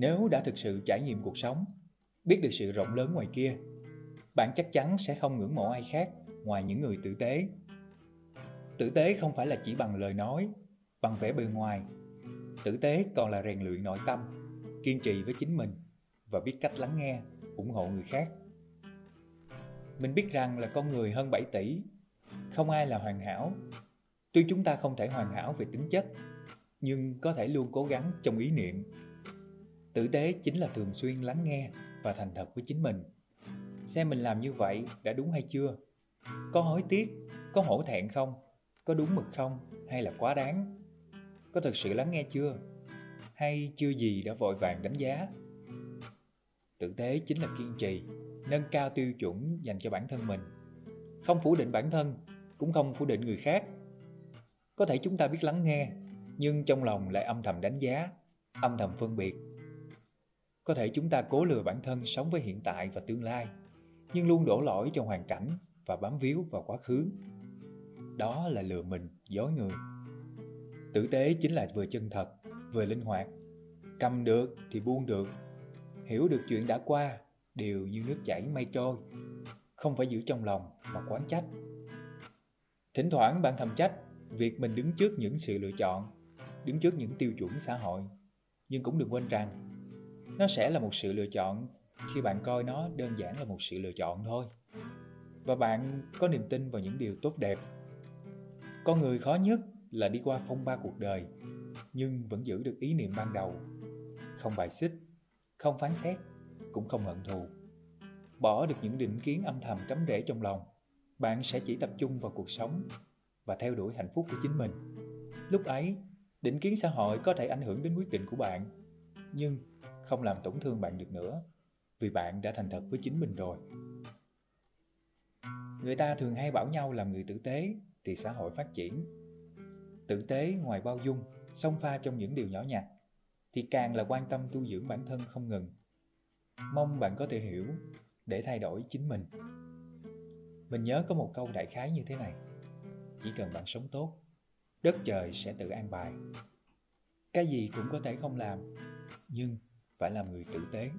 nếu đã thực sự trải nghiệm cuộc sống, biết được sự rộng lớn ngoài kia, bạn chắc chắn sẽ không ngưỡng mộ ai khác ngoài những người tử tế. Tử tế không phải là chỉ bằng lời nói, bằng vẻ bề ngoài. Tử tế còn là rèn luyện nội tâm, kiên trì với chính mình và biết cách lắng nghe, ủng hộ người khác. Mình biết rằng là con người hơn 7 tỷ, không ai là hoàn hảo. Tuy chúng ta không thể hoàn hảo về tính chất, nhưng có thể luôn cố gắng trong ý niệm tử tế chính là thường xuyên lắng nghe và thành thật với chính mình. Xem mình làm như vậy đã đúng hay chưa? Có hối tiếc, có hổ thẹn không? Có đúng mực không? Hay là quá đáng? Có thực sự lắng nghe chưa? Hay chưa gì đã vội vàng đánh giá? Tử tế chính là kiên trì, nâng cao tiêu chuẩn dành cho bản thân mình. Không phủ định bản thân, cũng không phủ định người khác. Có thể chúng ta biết lắng nghe, nhưng trong lòng lại âm thầm đánh giá, âm thầm phân biệt có thể chúng ta cố lừa bản thân sống với hiện tại và tương lai, nhưng luôn đổ lỗi cho hoàn cảnh và bám víu vào quá khứ. Đó là lừa mình, dối người. Tử tế chính là vừa chân thật, vừa linh hoạt. Cầm được thì buông được. Hiểu được chuyện đã qua, đều như nước chảy mây trôi. Không phải giữ trong lòng mà quán trách. Thỉnh thoảng bạn thầm trách việc mình đứng trước những sự lựa chọn, đứng trước những tiêu chuẩn xã hội, nhưng cũng đừng quên rằng nó sẽ là một sự lựa chọn. Khi bạn coi nó, đơn giản là một sự lựa chọn thôi. Và bạn có niềm tin vào những điều tốt đẹp. Con người khó nhất là đi qua phong ba cuộc đời, nhưng vẫn giữ được ý niệm ban đầu. Không bài xích, không phán xét, cũng không hận thù. Bỏ được những định kiến âm thầm cấm rễ trong lòng, bạn sẽ chỉ tập trung vào cuộc sống và theo đuổi hạnh phúc của chính mình. Lúc ấy, định kiến xã hội có thể ảnh hưởng đến quyết định của bạn, nhưng không làm tổn thương bạn được nữa, vì bạn đã thành thật với chính mình rồi. Người ta thường hay bảo nhau làm người tử tế thì xã hội phát triển. Tử tế ngoài bao dung song pha trong những điều nhỏ nhặt thì càng là quan tâm tu dưỡng bản thân không ngừng. Mong bạn có thể hiểu để thay đổi chính mình. Mình nhớ có một câu đại khái như thế này, chỉ cần bạn sống tốt, đất trời sẽ tự an bài. Cái gì cũng có thể không làm, nhưng phải làm người tử tế.